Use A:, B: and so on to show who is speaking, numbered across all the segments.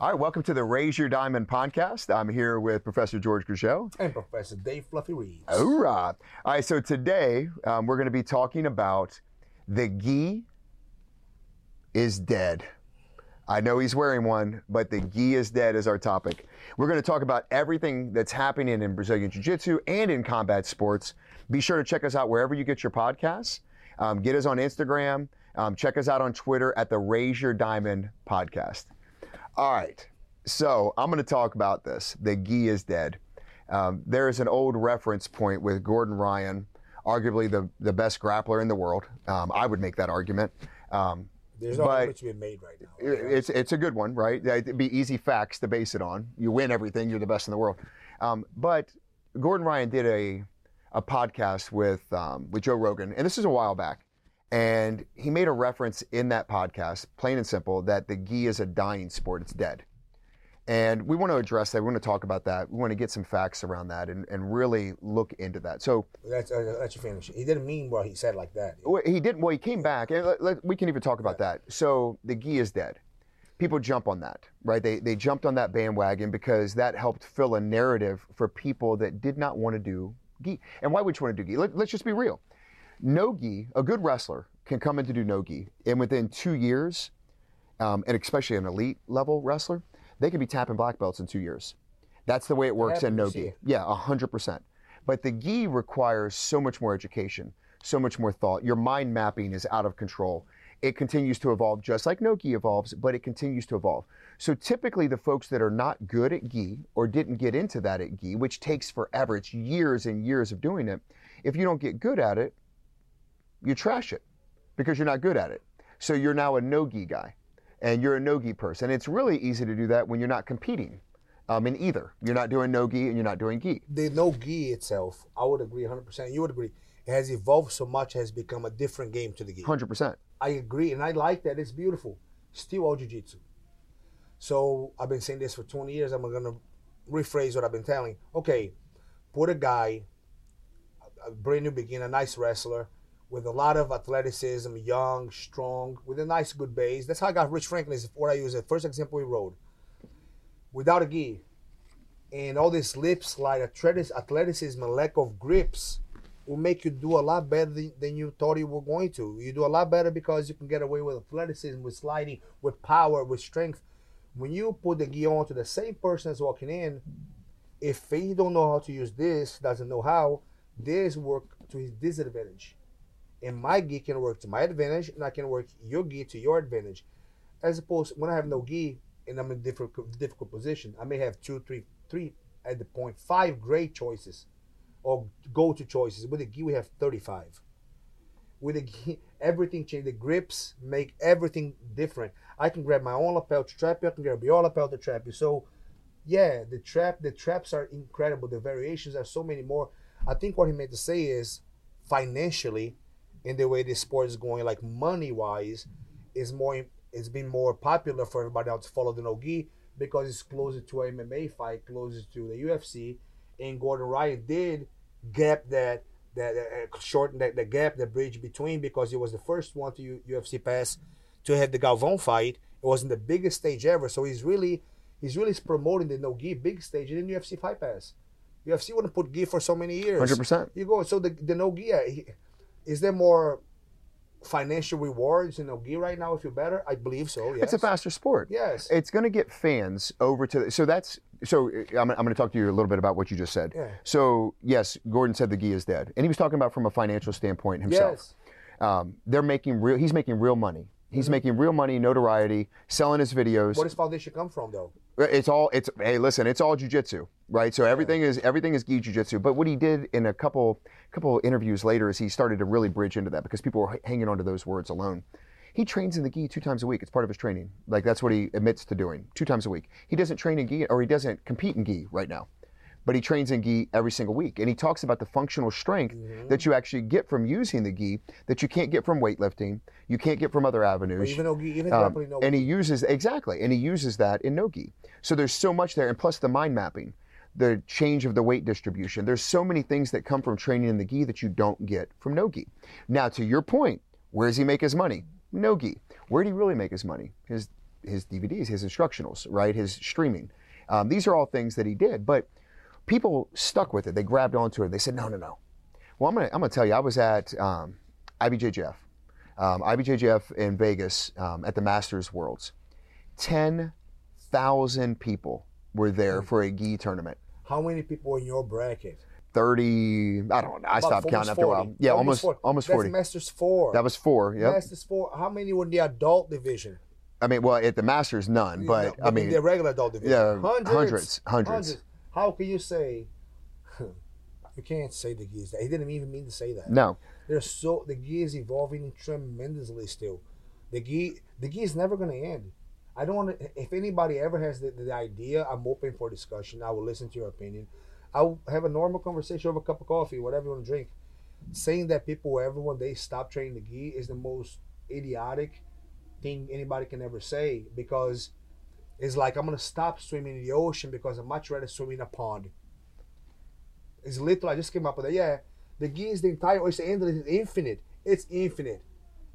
A: All right, welcome to the Raise Your Diamond podcast. I'm here with Professor George Gurgel.
B: And Professor Dave Fluffy Reeves.
A: Hoorah! All right, so today um, we're going to be talking about the gi is dead. I know he's wearing one, but the gi is dead is our topic. We're going to talk about everything that's happening in Brazilian Jiu Jitsu and in combat sports. Be sure to check us out wherever you get your podcasts. Um, get us on Instagram. Um, check us out on Twitter at the Raise Your Diamond podcast. All right, so I'm going to talk about this. The gi is dead. Um, there is an old reference point with Gordon Ryan, arguably the, the best grappler in the world. Um, I would make that argument. Um,
B: There's no argument to be made right now.
A: it's it's a good one, right? It'd be easy facts to base it on. You win everything, you're the best in the world. Um, but Gordon Ryan did a a podcast with um, with Joe Rogan, and this is a while back, and he made a reference in that podcast, plain and simple, that the gi is a dying sport; it's dead. And we want to address that. We want to talk about that. We want to get some facts around that and, and really look into that. So
B: That's, uh, let you finish. He didn't mean what he said like that.
A: well, he didn't. Well, he came back, and let, let- we can even talk about that. So the gi is dead. People jump on that, right? They they jumped on that bandwagon because that helped fill a narrative for people that did not want to do gi. And why would you want to do gi? Let, let's just be real. No gi, a good wrestler can come in to do no gi, and within two years, um, and especially an elite level wrestler, they can be tapping black belts in two years. That's the way it works in
B: happens,
A: no gi.
B: it.
A: Yeah, hundred percent. But the gi requires so much more education, so much more thought. Your mind mapping is out of control. It continues to evolve just like no gi evolves, but it continues to evolve. So typically, the folks that are not good at gi or didn't get into that at gi, which takes forever, it's years and years of doing it. If you don't get good at it, you trash it because you're not good at it. So you're now a no gi guy and you're a no gi person. It's really easy to do that when you're not competing um, in either. You're not doing no gi and you're not doing gi.
B: The no gi itself, I would agree 100%. You would agree. It has evolved so much, has become a different game to the gi.
A: 100%.
B: I agree, and I like that. It's beautiful. Still all jiu-jitsu. So I've been saying this for 20 years. I'm gonna rephrase what I've been telling. Okay, put a guy, a brand new beginner, a nice wrestler, with a lot of athleticism, young, strong, with a nice good base. That's how I got Rich Franklin. Is what I use the first example he rode. Without a gi, and all this lip slide, athleticism, lack of grips will make you do a lot better than, than you thought you were going to. You do a lot better because you can get away with athleticism, with sliding, with power, with strength. When you put the gi on to the same person that's walking in, if he don't know how to use this, doesn't know how, this work to his disadvantage. And my gi can work to my advantage, and I can work your gi to your advantage. As opposed when I have no gi and I'm in a difficult difficult position, I may have two, three, three at the point, five great choices or go-to choices. With the gi, we have 35. With the gi, everything change. The grips make everything different. I can grab my own lapel to trap you. I can grab your lapel to trap you. So, yeah, the trap, the traps are incredible. The variations are so many more. I think what he meant to say is, financially, in the way this sport is going, like money-wise, is more. It's been more popular for everybody else to follow the no-gi because it's closer to a MMA fight, closer to the UFC and Gordon Ryan did gap that that uh, shorten that the gap, the bridge between because he was the first one to U- UFC pass to have the Galvão fight. It wasn't the biggest stage ever, so he's really he's really promoting the no gi big stage in the UFC fight pass. UFC wouldn't put gi for so many years.
A: 100%.
B: You go so the the no gi. uh, he- Is there more financial rewards in no gi right now? If you're better, I believe so. Yes.
A: It's a faster sport.
B: Yes.
A: It's going to get fans over to. So that's. So I'm, I'm going to talk to you a little bit about what you just said.
B: Yeah.
A: So yes, Gordon said the gi is dead, and he was talking about from a financial standpoint himself.
B: Yes.
A: Um, they're making real. He's making real money. He's making real money, notoriety, selling his videos.
B: Where does foundation come from though?
A: It's all it's hey listen, it's all jujitsu, right? So everything is everything is gi jujitsu. But what he did in a couple couple interviews later is he started to really bridge into that because people were hanging on to those words alone. He trains in the gi two times a week. It's part of his training. Like that's what he admits to doing two times a week. He doesn't train in gi or he doesn't compete in gi right now, but he trains in gi every single week. And he talks about the functional strength that you actually get from using the gi that you can't get from weightlifting, you can't get from other avenues.
B: Even no gi, even
A: Um,
B: no
A: and he uses exactly, and he uses that in no nogi. So there's so much there, and plus the mind mapping, the change of the weight distribution. There's so many things that come from training in the gi that you don't get from nogi. Now, to your point, where does he make his money? No Nogi. Where do he really make his money? His his DVDs, his instructionals, right, his streaming. Um, these are all things that he did, but people stuck with it. They grabbed onto it. They said, no, no, no. Well, I'm gonna I'm gonna tell you, I was at um, IBJJF, um, IBJJF in Vegas um, at the Masters Worlds. Ten thousand people were there for a gi tournament.
B: How many people in your bracket?
A: 30 i don't know i
B: About
A: stopped counting after a while yeah almost almost 40
B: That's Masters four.
A: that was four yeah.
B: Masters four. How many were in the adult division?
A: i mean well at the masters none but
B: No,
A: i
B: in
A: mean
B: the regular adult division.
A: yeah,
B: hundreds,
A: hundreds, hundreds.
B: How can you say? you can't say the that. He didn't even mean to say that.
A: no
B: There's so the is evolving tremendously still. The gi the gi is never going to end. I don't want to. If anybody ever has the, the idea, I'm open for discussion. I will listen to your opinion. I'll have a normal conversation over a cup of coffee, whatever you want to drink. Saying that people, everyone, they stop training the gi is the most idiotic thing anybody can ever say because it's like I'm gonna stop swimming in the ocean because I'm much rather swim in a pond. It's literal. I just came up with that. Yeah, the gi is the entire. It's endless. It's infinite. It's infinite,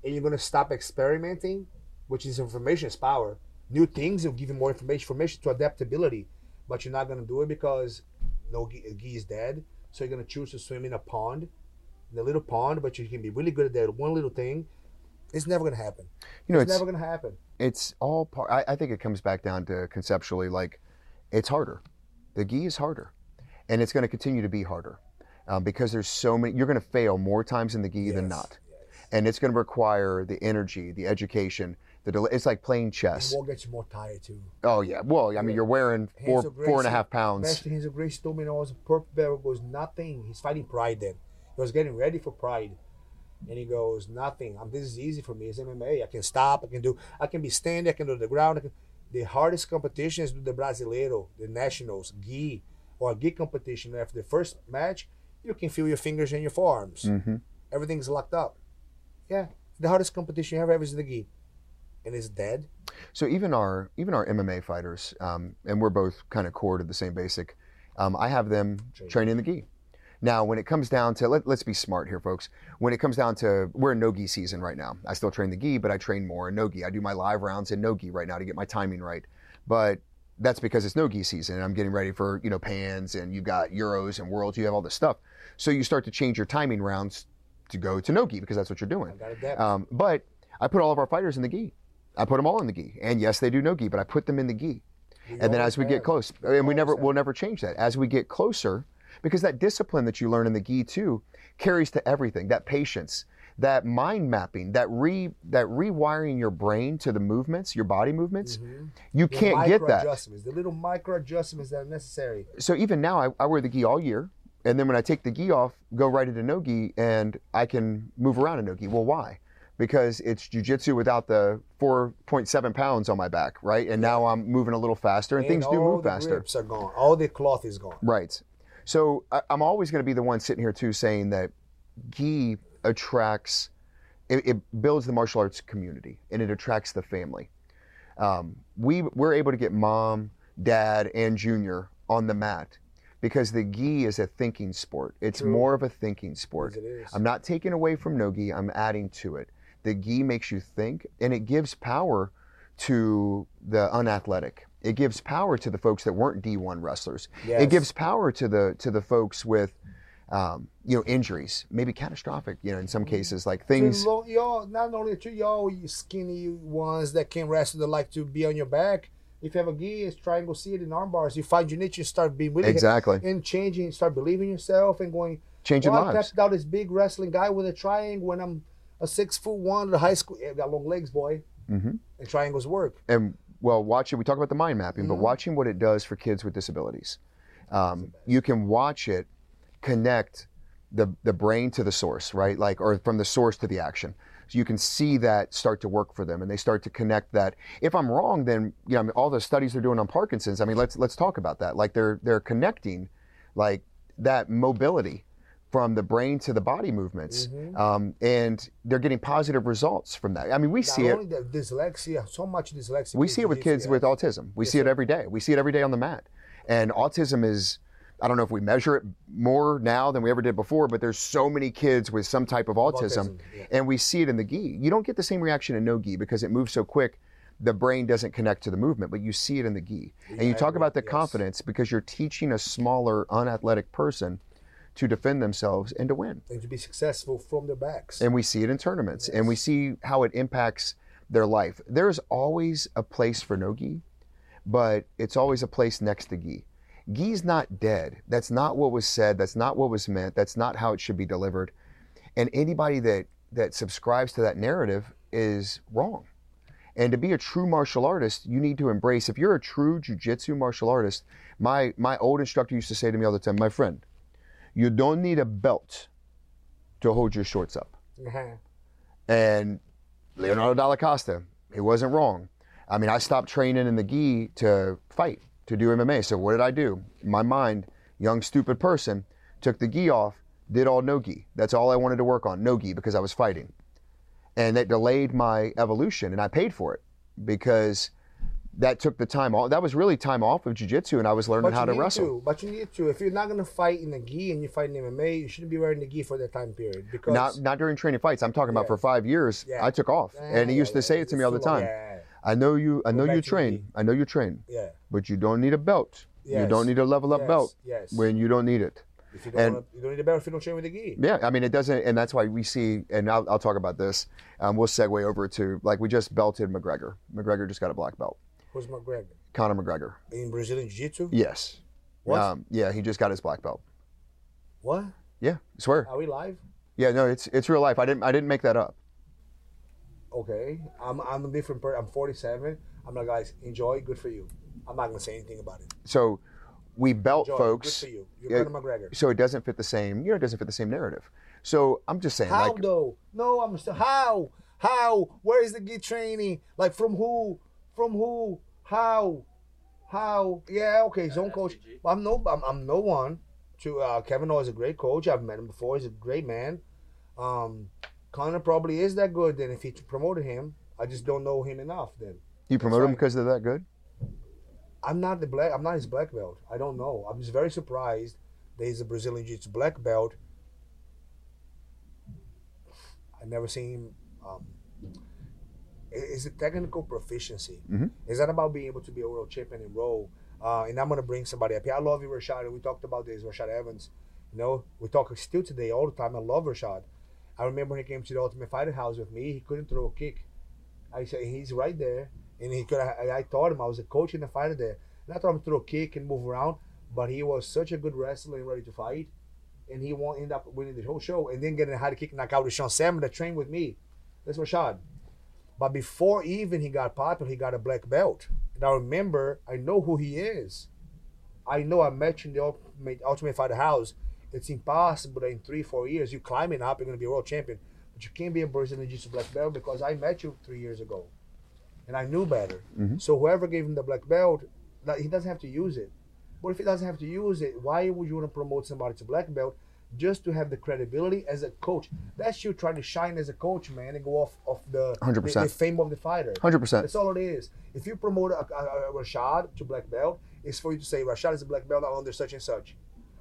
B: and you're gonna stop experimenting, which is information is power. New things will give you more information, information to adaptability, but you're not gonna do it because no gi is dead. So you're gonna choose to swim in a pond, in a little pond, but you can be really good at that one little thing. It's never gonna happen.
A: you know
B: It's
A: it's
B: never gonna happen.
A: It's all part I, I think it comes back down to conceptually like it's harder the gi is harder and it's going to continue to be harder um, because there's so many you're going to fail more times in the gi than not
B: yes.
A: and it's going to require the energy the education the del- it's like playing chess
B: what gets you more tired too.
A: oh yeah well i mean you're wearing four four and a half pounds
B: Hands of Gracie told me when I was a purple belt goes nothing. He's fighting pride then. He was getting ready for pride. And he goes, Nothing. I'm this is easy for me. It's MMA. I can stop, I can do I can be standing, I can do the ground. The hardest competition is the Brasileiro, the nationals, gi, or a gi competition. After the first match, you can feel your fingers and your forearms.
A: hmm
B: Everything's locked up. Yeah. The hardest competition you ever have is the gi. And it's dead.
A: So even our even our MMA fighters, um, and we're both kind of core to the same basic. Um, I have them
B: Training.
A: training the gi. Now, when it comes down to let, let's be smart here, folks. When it comes down to we're in no gi season right now. I still train the gi, but I train more in no gi. I do my live rounds in no gi right now to get my timing right. But that's because it's no gi season, and I'm getting ready for you know pans, and you've got euros and worlds. You have all this stuff, so you start to change your timing rounds to go to no gi because that's what you're doing.
B: I got adapt.
A: Um, but I put all of our fighters in the gi. I put them all in the gi, and yes, they do no gi, but I put them in the gi.
B: We
A: And then as we get close, and we never,
B: have.
A: we'll never change that. As we get closer, because that discipline that you learn in the gi too carries to everything. That patience, that mind mapping, that re, that rewiring your brain to the movements, your body movements.
B: Mhm.
A: You
B: The
A: can't get that.
B: Adjustments, the little micro adjustments that are necessary.
A: So even now, I, I wear the gi all year, and then when I take the gi off, go right into no gi, and I can move around in no gi. Well, why? Because it's jujitsu without the 4.7 pounds on my back, right? And now I'm moving a little faster, and, things do move faster.
B: all the grips are gone. All the cloth is gone.
A: Right. So I, I'm always going to be the one sitting here too saying that gi attracts, it, it builds the martial arts community and it attracts the family. Um, we we're able to get mom, dad, and junior on the mat because the gi is a thinking sport. It's
B: True.
A: more of a thinking sport.
B: Yes, it is.
A: I'm not taking away from no gi. I'm adding to it. The gi makes you think, and it gives power to the unathletic. It gives power to the folks that weren't D1 wrestlers.
B: Yes.
A: It gives power to the to the folks with, um, you know, injuries, maybe catastrophic. You know, in some cases, like things.
B: To y'all, not only to y'all, skinny ones that can wrestle that like to be on your back. If you have a gi, it's triangle seated in arm bars. You find your niche, you start being really
A: Exactly,
B: and changing, start believing yourself and going.
A: changing
B: well, I tapped out this big wrestling guy with a triangle when I'm a six foot one at high school. I got long legs, boy,
A: hmm
B: and triangles work.
A: and well, watching. We talk about the mind mapping, but
B: Mhm.
A: watching what it does for kids with disabilities. Um, you can watch it connect the the brain to the source, right? Like, or from the source to the action. So you can see that start to work for them, and they start to connect that. If I'm wrong, then you know I mean, all the studies they're doing on Parkinson's. I mean, let's let's talk about that. Like they're they're connecting, like that mobility from the brain to the body movements,
B: Mhm.
A: um, and they're getting positive results from that. I mean, we
B: Not
A: see it.
B: only the dyslexia, so much dyslexia.
A: We see it with kids with autism. We
B: Yes,
A: see it every day. We see it every day on the mat. And autism is, I don't know if we measure it more now than we ever did before, but there's so many kids with some type of autism,
B: Autism, yeah.
A: and we see it in the gi. You don't get the same reaction in no gi because it moves so quick the brain doesn't connect to the movement, but you see it in the gi. and you talk about the
B: Yes.
A: confidence because you're teaching a smaller, unathletic person to defend themselves and to win.
B: and to be successful from their backs.
A: And we see it in tournaments and we see how it impacts their life. There's always a place for no gi, but it's always a place next to gi. Gi's not dead. That's not what was said. That's not what was meant. That's not how it should be delivered. And anybody that that subscribes to that narrative is wrong. And to be a true martial artist, you need to embrace. If you're a true jujitsu martial artist, my my old instructor used to say to me all the time, my friend, you don't need a belt to hold your shorts up.
B: Uh-huh.
A: And Leonardo Dalla Costa, he wasn't wrong. I mean, I stopped training in the gi to fight, to do MMA. So what did I do? My mind, young stupid person, took the gi off, did all no gi. That's all I wanted to work on, no gi, because I was fighting. And that delayed my evolution, and I paid for it because that took the time off. That was really time off of jujitsu, and I was learning
B: But
A: how
B: you
A: to
B: need
A: wrestle.
B: to. But you need to. If you're not gonna fight in the gi and you fight in MMA, you shouldn't be wearing the gi for that time period because
A: Not not during training fights. I'm talking about for five years.
B: Yeah.
A: I took off,
B: Yeah,
A: and he
B: yeah,
A: used to
B: yeah,
A: say it to me all the
B: it's too long.
A: time.
B: Yeah,
A: I know you. I know you train. I know you train,
B: yeah.
A: but you don't need a belt. You don't need a level up
B: Yes,
A: belt
B: Yes.
A: when you don't need it.
B: if you don't,
A: and-
B: wanna, you don't need a belt if you don't train with the gi.
A: Yeah, I mean it doesn't, and that's why we see. And I'll, I'll talk about this. Um, we'll segue over to like we just belted McGregor. McGregor just got a black belt.
B: Who's McGregor
A: Conor McGregor.
B: in Brazilian Jiu-Jitsu?
A: Yes.
B: What?
A: Um, yeah, he just got his black belt.
B: What?
A: Yeah, I swear.
B: Are we live?
A: Yeah, no, it's it's real life. I didn't I didn't make that up.
B: Okay. I'm I'm a different person. I'm 47. I'm like, guys, enjoy. Good for you. I'm not gonna say anything about it.
A: So we belt
B: Enjoy.
A: folks.
B: Good for you. You're
A: Yeah.
B: Conor McGregor.
A: So it doesn't fit the same. You know, it doesn't fit the same narrative. So I'm just saying,
B: How
A: like,
B: though? No, I'm still how? How? Where is the gi training? Like from who? From who? How? How? Yeah, okay, his zone coach. I'm no I'm, I'm no one to uh, Kavanagh is a great coach. I've met him before. He's a great man. Um Conor probably is that good then if he promoted him. I just don't know him enough then.
A: you promote him
B: right.
A: because they're that good.
B: I'm not the black. I'm not his black belt. I don't know. I'm just very surprised that he's a Brazilian Jiu-Jitsu black belt. I never seen him. Um, i- it's a technical proficiency.
A: Mhm.
B: It's not about being able to be a world champion in row. Uh, and I'm gonna bring somebody up here. I love you, Rashad. We talked about this, Rashad Evans. You know, we talk still today all the time. I love Rashad. I remember when he came to the Ultimate Fighter House with me. He couldn't throw a kick. I said he's right there, and he could. I, I taught him. I was a coach in the fighter there, and I taught him to throw a kick and move around. But he was such a good wrestler and ready to fight, and he won't end up winning the whole show, and then getting a high kick knockout with Sean Salmon that trained with me. That's Rashad. But before even he got popular, he got a black belt. And I remember, I know who he is. I know I met you in the Ultimate, Ultimate Fighter House. It's impossible that in three, four years you climbing up, you're gonna be a world champion. But you can't be a Brazilian Jiu-Jitsu black belt because I met you three years ago, and I knew better.
A: Mhm.
B: So whoever gave him the black belt, that he doesn't have to use it. But if he doesn't have to use it, why would you want to promote somebody to black belt just to have the credibility as a coach? That's you trying to shine as a coach, man, and go off of the,
A: 100%.
B: the, the fame of the fighter.
A: Hundred percent.
B: That's all it is. If you promote a, a, a Rashad to black belt, it's for you to say Rashad is a black belt under such and such.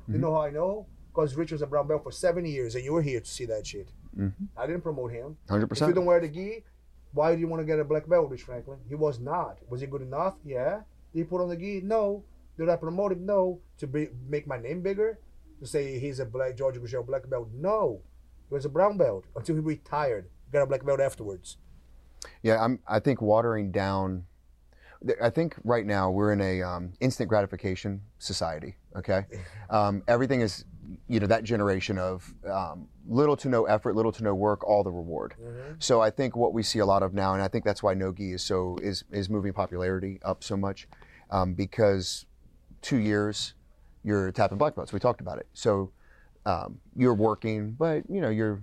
B: You know how I know? Because Rich was a brown belt for seven years, and you were here to see that shit.
A: Mhm.
B: I didn't promote him.
A: 100%.
B: If you don't wear the gi, why do you want to get a black belt, Rich Franklin? He was not. Was he good enough? Yeah. Did he put on the gi? No. Did I promote him? No. To be, make my name bigger? To say he's a black George Gurgel black belt? No. He was a brown belt until he retired. Got a black belt afterwards.
A: Yeah, I'm. I think watering down. I think right now we're in a um, instant gratification society. Okay, um, everything is, you know, that generation of um, little to no effort, little to no work, all the reward. So I think what we see a lot of now, and I think that's why Nogi is so is is moving popularity up so much, um, because two years you're tapping black belts. We talked about it. So um, you're working, but you know you're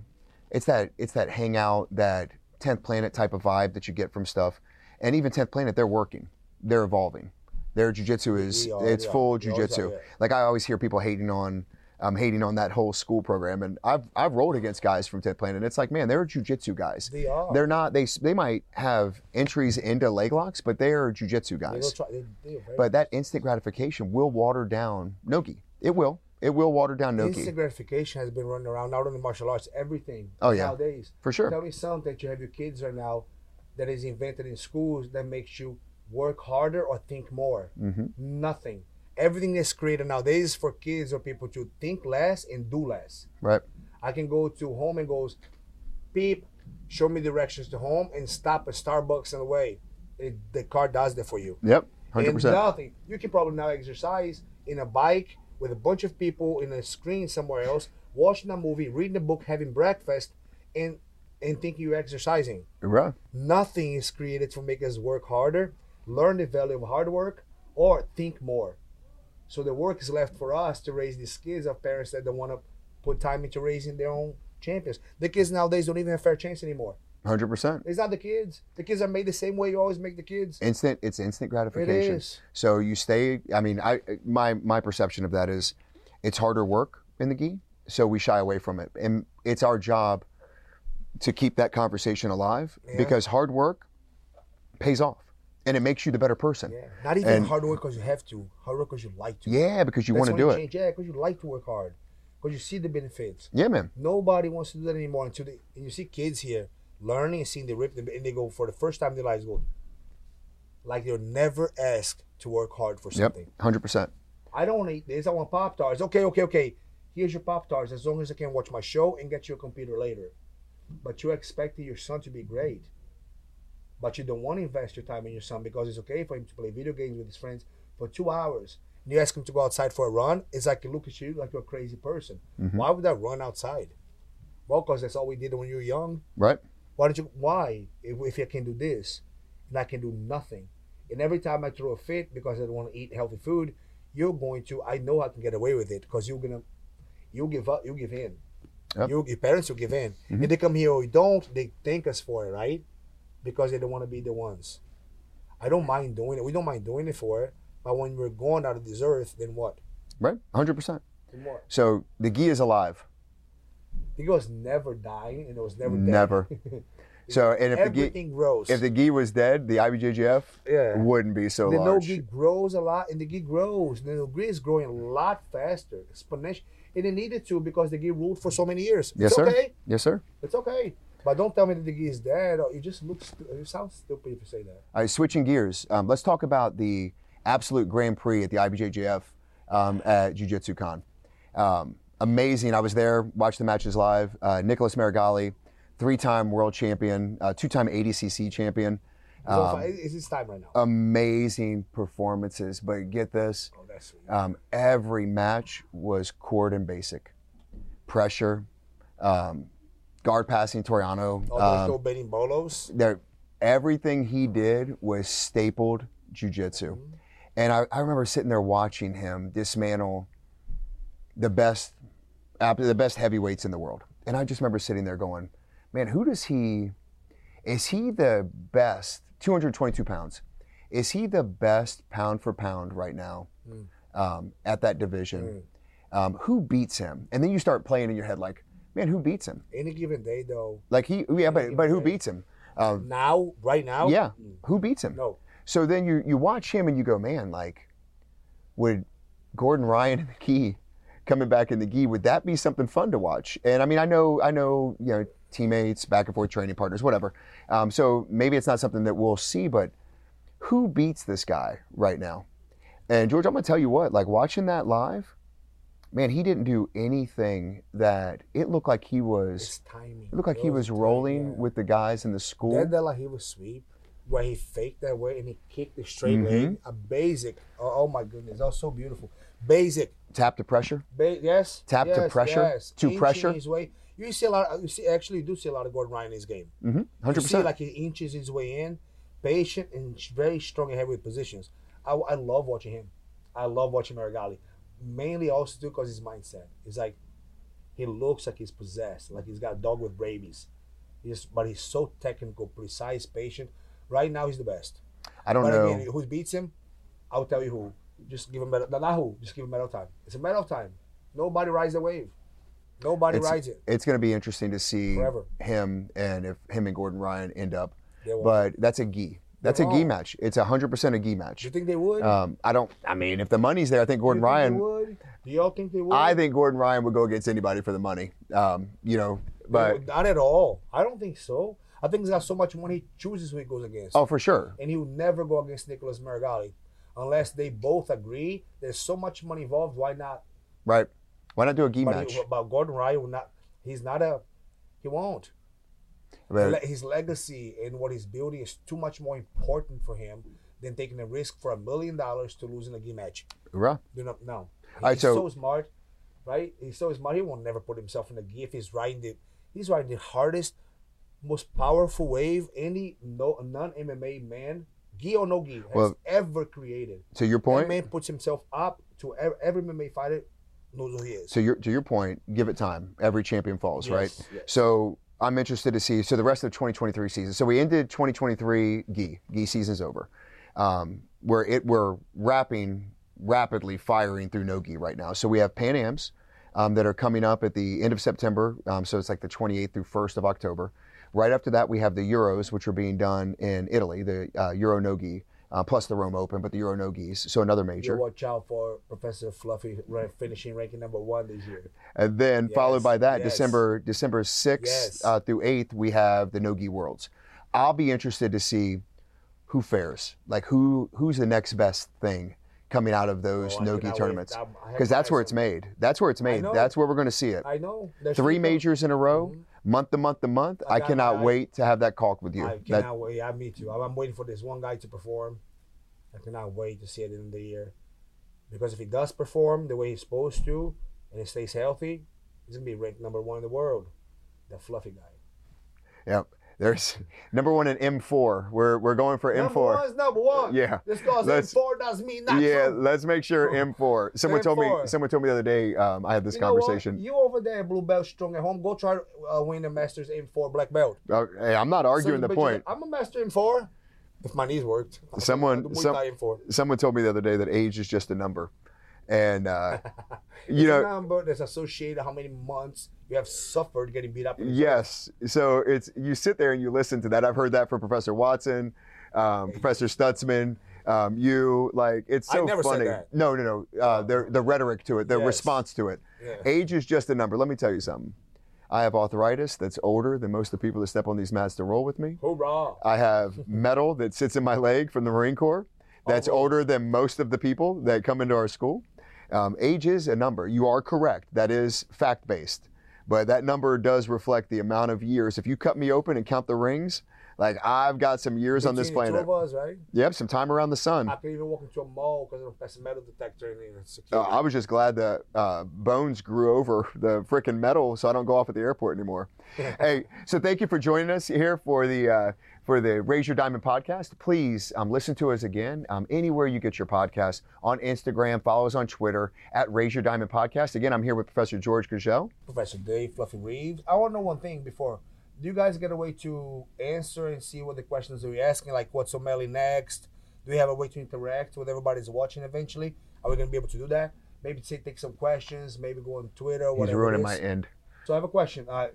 A: it's that it's that hangout, that tenth planet type of vibe that you get from stuff, and even tenth planet they're working, they're evolving. Their jujitsu is
B: are,
A: it's
B: are.
A: full jujitsu.
B: yeah.
A: Like I always hear people hating on. Um, hating on that whole school program, and I've I've rolled against guys from Tenth Planet. and It's like, man, they're jujitsu guys.
B: They are.
A: They're not. They they might have entries into leg locks, but they are jujitsu
B: They
A: guys.
B: try, they, they
A: But that instant gratification will water down nogi. It will. It will water down nogi
B: Instant gratification has been running around not only martial arts, everything.
A: Oh, yeah.
B: Nowadays.
A: for sure.
B: Tell me something that you have your kids right now that is invented in schools that makes you work harder or think more.
A: hmm
B: Nothing. Everything is created nowadays is for kids or people to think less and do less.
A: Right.
B: I can go to home and goes, beep, show me directions to home and stop at Starbucks on the way. It, the car does that for you.
A: Yep. Hundred
B: And
A: percent.
B: nothing. You can probably now exercise in a bike with a bunch of people in a screen somewhere else, watching a movie, reading a book, having breakfast, and and thinking you're exercising.
A: Right.
B: Nothing is created to make us work harder, learn the value of hard work, or think more. So the work is left for us to raise these kids of parents that don't want to put time into raising their own champions. The kids nowadays don't even have a fair chance anymore.
A: Hundred percent.
B: It's not the kids. The kids are made the same way you always make the kids.
A: Instant. It's instant gratification.
B: is.
A: So you stay. I mean, I my my perception of that is, it's harder work in the gi. So we shy away from it, and it's our job to keep that conversation alive
B: Yeah.
A: because hard work pays off, and it makes you the better person.
B: Yeah. Not even
A: And-
B: hard work because you have to. Hard work because you like to.
A: Yeah, because you want to do
B: you
A: it.
B: Change. Yeah, because you like to work hard. Because you see the benefits.
A: Yeah, man.
B: Nobody wants to do that anymore until they, and you see kids here learning and seeing the rip, them, and they go for the first time in their lives go like they're never asked to work hard for something. Yep.
A: Hundred percent.
B: I don't want to eat this. I want pop tarts. Okay, okay, okay. Here's your pop tarts. As long as I can watch my show and get you a computer later. But you're expecting your son to be great. But you don't want to invest your time in your son because it's okay for him to play video games with his friends for two hours. And you ask him to go outside for a run. It's like he look at you like you're a crazy person.
A: Mhm.
B: Why would I run outside? Well, because that's all we did when you were young.
A: Right.
B: Why did you? Why? If, if I can do this, and I can do nothing, and every time I throw a fit because I don't want to eat healthy food, you're going to. I know I can get away with it because you're gonna. You give up. You give in.
A: Yep.
B: You, your parents will give in.
A: Mhm.
B: If they come here or you don't, they thank us for it, right? Because they don't want to be the ones. I don't mind doing it. We don't mind doing it for it. But when we're going out of this earth, then what?
A: Right. Hundred percent.
B: Then what?
A: So the gi is alive.
B: It was never dying, and it was never dead.
A: Never. So and if the gi
B: Everything grows.
A: if the gi was dead, the IBJJF
B: yeah.
A: wouldn't be so
B: the
A: large.
B: no-gi grows a lot, and the gi grows. The no-gi is growing a lot faster, exponential. And it needed to because the gi ruled for so many years.
A: Yes,
B: it's
A: sir.
B: okay.
A: Yes, sir.
B: It's okay. But don't tell me that the gi is dead. Or you just look. Stu- you sound stupid if you say that.
A: All right, switching gears. Um, let's talk about the absolute Grand Prix at the IBJJF um, at Jiu Jitsu Con. Um, amazing. I was there, watched the matches live. Uh, Nicholas Meregali, three-time world champion, uh, two-time ADCC champion. Um,
B: it's his time right now.
A: amazing performances, but get this:
B: oh, that's sweet.
A: um, every match was cord and basic, pressure, um, guard passing toreando.
B: All
A: um,
B: betting bolos.
A: there everything he did was stapled jujitsu.
B: Mm-hmm.
A: And I, I remember sitting there watching him dismantle the best the best heavyweights in the world. And I just remember sitting there going, Man, who does he is he the best 222 pounds? Is he the best pound for pound right now
B: Mm.
A: um, at that division? Um, who beats him? And then you start playing in your head like, man, who beats him?
B: Any given day, though.
A: Like he, yeah, but but who
B: Okay.
A: beats him? Um,
B: Now, right now.
A: yeah,
B: Mm.
A: who beats him?
B: No.
A: So then you you watch him and you go, man, like, would Gordon Ryan and the Key coming back in the gi would that be something fun to watch? And I mean, I know I know you know teammates, back and forth training partners, whatever. Um, so maybe it's not something that we'll see, but who beats this guy right now? And George, I'm gonna tell you what, like watching that live, man, he didn't do anything that it looked like he was. It looked like he
B: Those
A: was rolling
B: yeah.
A: with the guys in the school.
B: That De La Riva sweep, where he faked that way and he kicked the straight
A: Mhm.
B: leg, a basic. Oh, oh my goodness, that was so beautiful. Basic,
A: Tap to pressure.
B: ba- yes.
A: Tap to pressure?
B: yes.
A: To
B: Inching
A: pressure?
B: His way. You see a lot. You see, actually, you do see a lot of Gordon Ryan in his game.
A: Mm-hmm. Hundred percent.
B: like he inches his way in, patient and very strong in heavyweight positions. I, I love watching him. I love watching Meregali, mainly also too because his mindset. It's like he looks like he's possessed, like he's got a dog with rabies. He's, but he's so technical, precise, patient. Right now, he's the best.
A: I don't
B: but
A: know.
B: again, who beats him? I'll tell you who. Just give him medal. Not who. Just give him medal time. It's a medal time. Nobody rides the wave. Nobody
A: It's-
B: rides it.
A: it's going to be interesting to see
B: Forever.
A: him and if him and Gordon Ryan end up. But that's a gi. That's a
B: They
A: gi match. It's a hundred percent a gi match.
B: you think they would?
A: Um, I don't. I mean, if the money's there, I think Gordon Ryan.
B: Would? Do y'all think they would?
A: I think Gordon Ryan would go against anybody for the money. Um, you know, but
B: not at all. I don't think so. I think he's got so much money. He chooses who he goes against,
A: Oh, for sure.
B: and he would never go against Nicholas Meregali unless they both agree. There's so much money involved. Why not?
A: Right. Why not do a gi
B: But,
A: match?
B: he, but Gordon Ryan will not. He's not a. He won't.
A: But-
B: His legacy and what he's building is too much more important for him than taking a risk for a million dollars to lose in a game match.
A: Right.
B: Do not no. He's
A: right, so-
B: so, smart, right? He's so smart. He won't never put himself in a gi if he's riding the. He's riding the hardest, most powerful wave any no non MMA man, gi or no gi, has
A: Well-
B: ever created.
A: To your
B: That
A: point,
B: man puts himself up to every, every MMA fighter knows who he is.
A: to your to your point, give it time. Every champion falls,
B: Yes,
A: right?
B: yes.
A: So I'm interested to see. So the rest of the 2023 season. So we ended 2023 gi. Gi season's over. Um, we're it we're wrapping rapidly firing through no gi right now. So we have Pan Am's um, that are coming up at the end of September. Um, so it's like the 28th through 1st of October. Right after that, we have the Euros, which are being done in Italy, the uh, Euro no gi, uh, plus the Rome Open, but the Euro no. So another
B: You
A: major.
B: watch out for Professor Fluffy finishing ranking number one this year.
A: And then
B: Yes,
A: followed by that,
B: yes.
A: December December sixth
B: Yes.
A: uh, through eighth, we have the Nogi Worlds. I'll be interested to see who fares, like who who's the next best thing coming out of those
B: Oh,
A: Nogi tournaments,
B: I'm- I have
A: because that's where it's made. That's where it's made. That's where we're going to see it.
B: I know. There's
A: Three majors in a row, month to month to month.
B: I
A: I, cannot wait to have that talk with you.
B: I
A: That-
B: cannot wait. I me too. I'm, I'm waiting for this one guy to perform. I cannot wait to see it in the year. Because if he does perform the way he's supposed to and he stays healthy, he's gonna be ranked number one in the world. The fluffy guy.
A: Yep. There's number one in M4. We're we're going for
B: Number
A: M4.
B: one is number one.
A: Yeah.
B: This
A: Let's-
B: M4 does mean not
A: Yeah,
B: true.
A: let's make sure M4. Someone told me. Someone told me the other day. Um, I had this
B: You
A: conversation.
B: You over there, blue belt strong at home. Go try to uh, win the Masters M4 black belt.
A: Uh, hey, I'm not arguing
B: So,
A: the point.
B: I'm a master M4. If my knees worked.
A: Someone- some-
B: M4.
A: Someone told me the other day that age is just a number, and uh, you know,
B: number that's associated how many months you have suffered getting beat up. in the
A: yes. So it's you sit there and you listen to that. I've heard that from Professor Watson, um, Professor Stutzman. Um, you like it's
B: I
A: so funny.
B: that.
A: No, no, no. Uh, the the rhetoric to it, the
B: Yes.
A: response to it.
B: Yeah.
A: Age is just a number. Let me tell you something. I have arthritis that's older than most of the people that step on these mats to roll with me.
B: Hoorah.
A: I have metal that sits in my leg from the Marine Corps that's
B: Oh.
A: older than most of the people that come into our school. Um, age is a number. You are correct. That is fact based. But that number does reflect the amount of years. If you cut me open and count the rings, like I've got some years on this planet.
B: Us, right?
A: Yep, some time around the sun.
B: I can even walk into a mall because of a metal detector and it's
A: Uh. I was just glad that uh, Bones grew over the freaking metal, so I don't go off at the airport anymore. hey, so thank you for joining us here for the uh, for the Raise Your Diamond podcast. Please um, listen to us again um, anywhere you get your podcast on Instagram. Follow us on Twitter at Raise Your Diamond Podcast. Again, I'm here with Professor George Gurgel.
B: Professor Dave Fluffy Reeves. I want to know one thing before. Do you guys get a way to answer and see what the questions are you asking? Like, what's O'Malley next? Do we have a way to interact with everybody's watching eventually? Are we going to be able to do that? Maybe take some questions, maybe go on Twitter,
A: He's
B: whatever. it
A: ruining
B: is.
A: my end.
B: So I have a question. I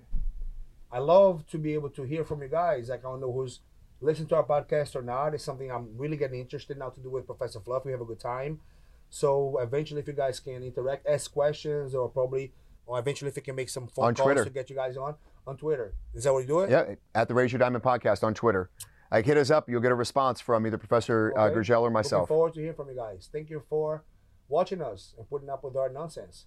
B: I love to be able to hear from you guys. Like I don't know who's listening to our podcast or not. It's something I'm really getting interested now to do with Professor Fluff. We have a good time. So eventually, if you guys can interact, ask questions, or probably, or eventually, if we can make some phone
A: On
B: calls
A: Twitter.
B: to get you guys on on Twitter. Is that what you do it?
A: Yeah, at the Raise Your Diamond podcast on Twitter. Like hit us up. You'll get a response from either Professor uh,
B: Okay.
A: Gurgel or
B: Looking
A: myself.
B: forward to hearing from you guys. Thank you for watching us and putting up with our nonsense.